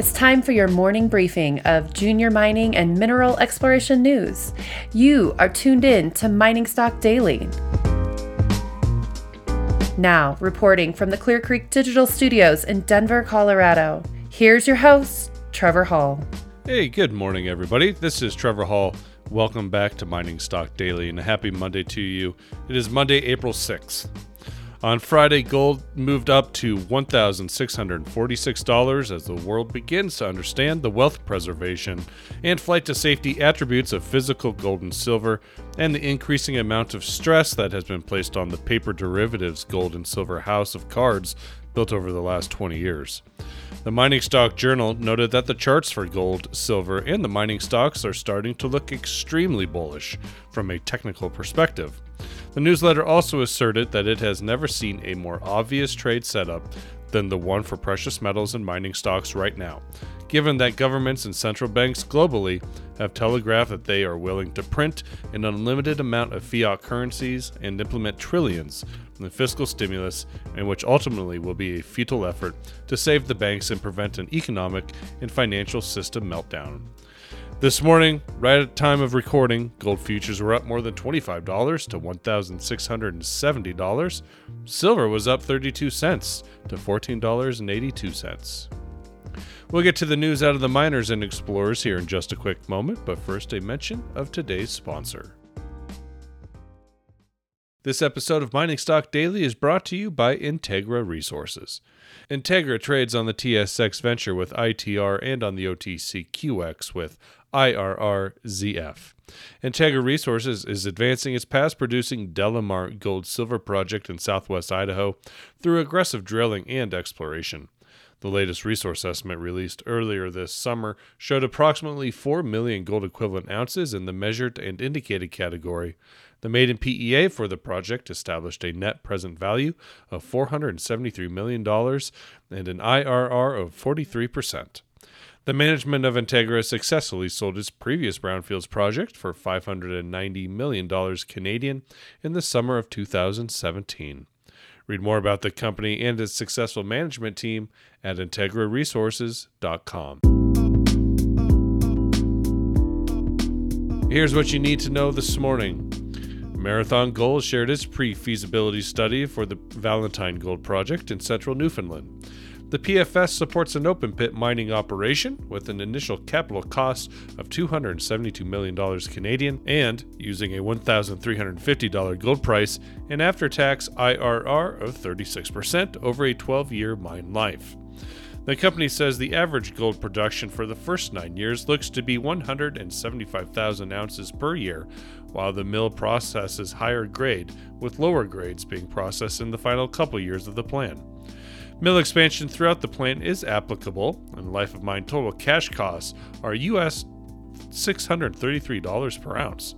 It's time for your morning briefing of junior mining and mineral exploration news. You are tuned in to Mining Stock Daily. Now, reporting from the Clear Creek Digital Studios in Denver, Colorado, here's your host, Trevor Hall. Hey, good morning, everybody. This is Trevor Hall. Welcome back to Mining Stock Daily and a happy Monday to you. It is Monday, April 6th. On Friday, gold moved up to $1,646 as the world begins to understand the wealth preservation and flight to safety attributes of physical gold and silver, and the increasing amount of stress that has been placed on the paper derivatives gold and silver house of cards built over the last 20 years. The Mining Stock Journal noted that the charts for gold, silver, and the mining stocks are starting to look extremely bullish from a technical perspective. The newsletter also asserted that it has never seen a more obvious trade setup than the one for precious metals and mining stocks right now, given that governments and central banks globally have telegraphed that they are willing to print an unlimited amount of fiat currencies and implement trillions in fiscal stimulus, and which ultimately will be a futile effort to save the banks and prevent an economic and financial system meltdown. This morning, right at time of recording, gold futures were up more than $25 to $1,670. Silver was up 32 cents to $14.82. We'll get to the news out of the miners and explorers here in just a quick moment, but first, a mention of today's sponsor. This episode of Mining Stock Daily is brought to you by Integra Resources. Integra trades on the TSX Venture with ITR and on the OTCQX with IRRZF. Integra Resources is advancing its past producing DeLamar gold silver project in southwest Idaho through aggressive drilling and exploration. The latest resource estimate released earlier this summer showed approximately 4 million gold equivalent ounces in the measured and indicated category. The maiden PEA for the project established a net present value of $473 million and an IRR of 43%. The management of Integra successfully sold its previous brownfields project for $590 million Canadian in the summer of 2017. Read more about the company and its successful management team at integraresources.com. Here's what you need to know this morning. Marathon Gold shared its pre feasibility study for the Valentine Gold Project in central Newfoundland. The PFS supports an open pit mining operation with an initial capital cost of $272 million Canadian and, using a $1,350 gold price, an after tax IRR of 36% over a 12 year mine life. The company says the average gold production for the first nine years looks to be 175,000 ounces per year, while the mill processes higher grade, with lower grades being processed in the final couple years of the plan. Mill expansion throughout the plant is applicable, and life of mine total cash costs are US $633 per ounce.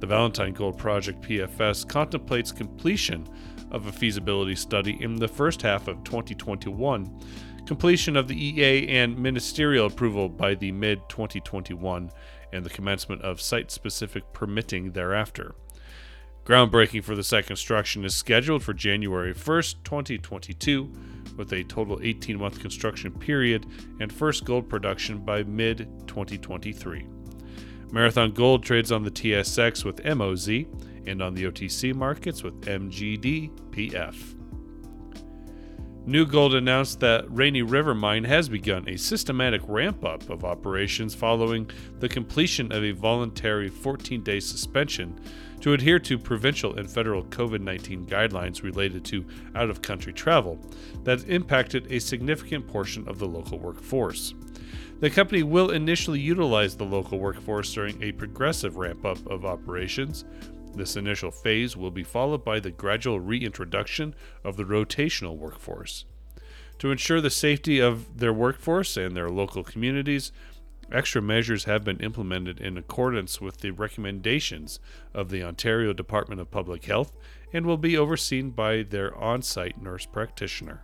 The Valentine Gold Project PFS contemplates completion of a feasibility study in the first half of 2021, completion of the EA and ministerial approval by the mid 2021, and the commencement of site specific permitting thereafter. Groundbreaking for the site construction is scheduled for January 1st, 2022, with a total 18 month construction period and first gold production by mid 2023. Marathon Gold trades on the TSX with MOZ and on the OTC markets with MGDPF. New Gold announced that Rainy River Mine has begun a systematic ramp up of operations following the completion of a voluntary 14 day suspension to adhere to provincial and federal COVID 19 guidelines related to out of country travel that impacted a significant portion of the local workforce. The company will initially utilize the local workforce during a progressive ramp up of operations. This initial phase will be followed by the gradual reintroduction of the rotational workforce. To ensure the safety of their workforce and their local communities, Extra measures have been implemented in accordance with the recommendations of the Ontario Department of Public Health and will be overseen by their on site nurse practitioner.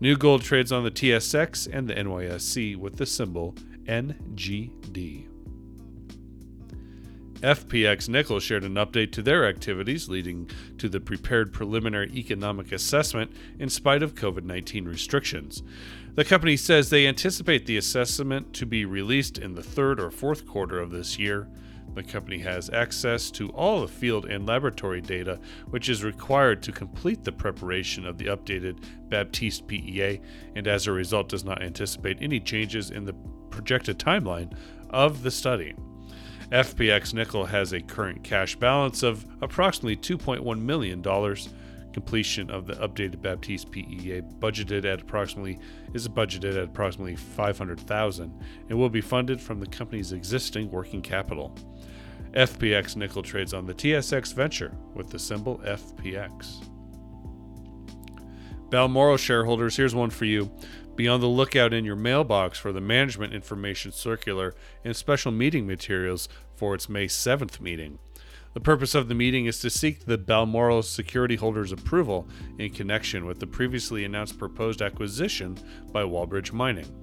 New Gold trades on the TSX and the NYSE with the symbol NGD. FPX Nickel shared an update to their activities, leading to the prepared preliminary economic assessment in spite of COVID 19 restrictions. The company says they anticipate the assessment to be released in the third or fourth quarter of this year. The company has access to all the field and laboratory data, which is required to complete the preparation of the updated Baptiste PEA, and as a result, does not anticipate any changes in the projected timeline of the study. FPX Nickel has a current cash balance of approximately $2.1 million. Completion of the updated Baptiste PEA budgeted at approximately is budgeted at approximately 500,000 and will be funded from the company's existing working capital. FPX Nickel trades on the TSX Venture with the symbol FPX. Balmoral shareholders, here's one for you. Be on the lookout in your mailbox for the management information circular and special meeting materials for its May 7th meeting. The purpose of the meeting is to seek the Balmoral security holders' approval in connection with the previously announced proposed acquisition by Wallbridge Mining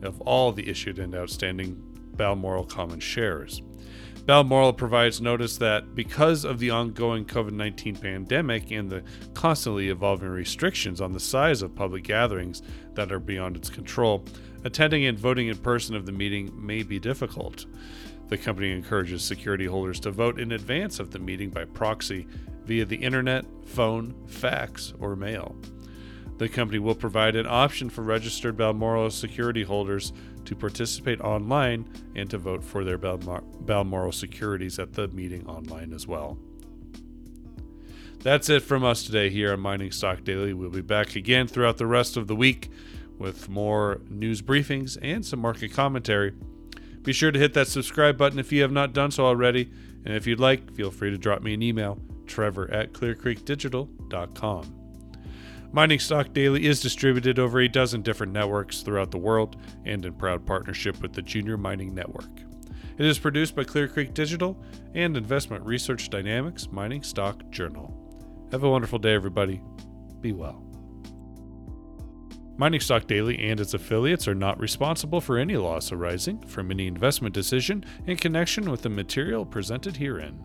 of all the issued and outstanding Balmoral common shares. Balmoral provides notice that because of the ongoing COVID 19 pandemic and the constantly evolving restrictions on the size of public gatherings that are beyond its control, attending and voting in person of the meeting may be difficult. The company encourages security holders to vote in advance of the meeting by proxy via the internet, phone, fax, or mail. The company will provide an option for registered Balmoral security holders to participate online and to vote for their Balmor- Balmoral securities at the meeting online as well. That's it from us today here on Mining Stock Daily. We'll be back again throughout the rest of the week with more news briefings and some market commentary. Be sure to hit that subscribe button if you have not done so already. And if you'd like, feel free to drop me an email, trevor at clearcreekdigital.com. Mining Stock Daily is distributed over a dozen different networks throughout the world and in proud partnership with the Junior Mining Network. It is produced by Clear Creek Digital and Investment Research Dynamics Mining Stock Journal. Have a wonderful day, everybody. Be well. Mining Stock Daily and its affiliates are not responsible for any loss arising from any investment decision in connection with the material presented herein.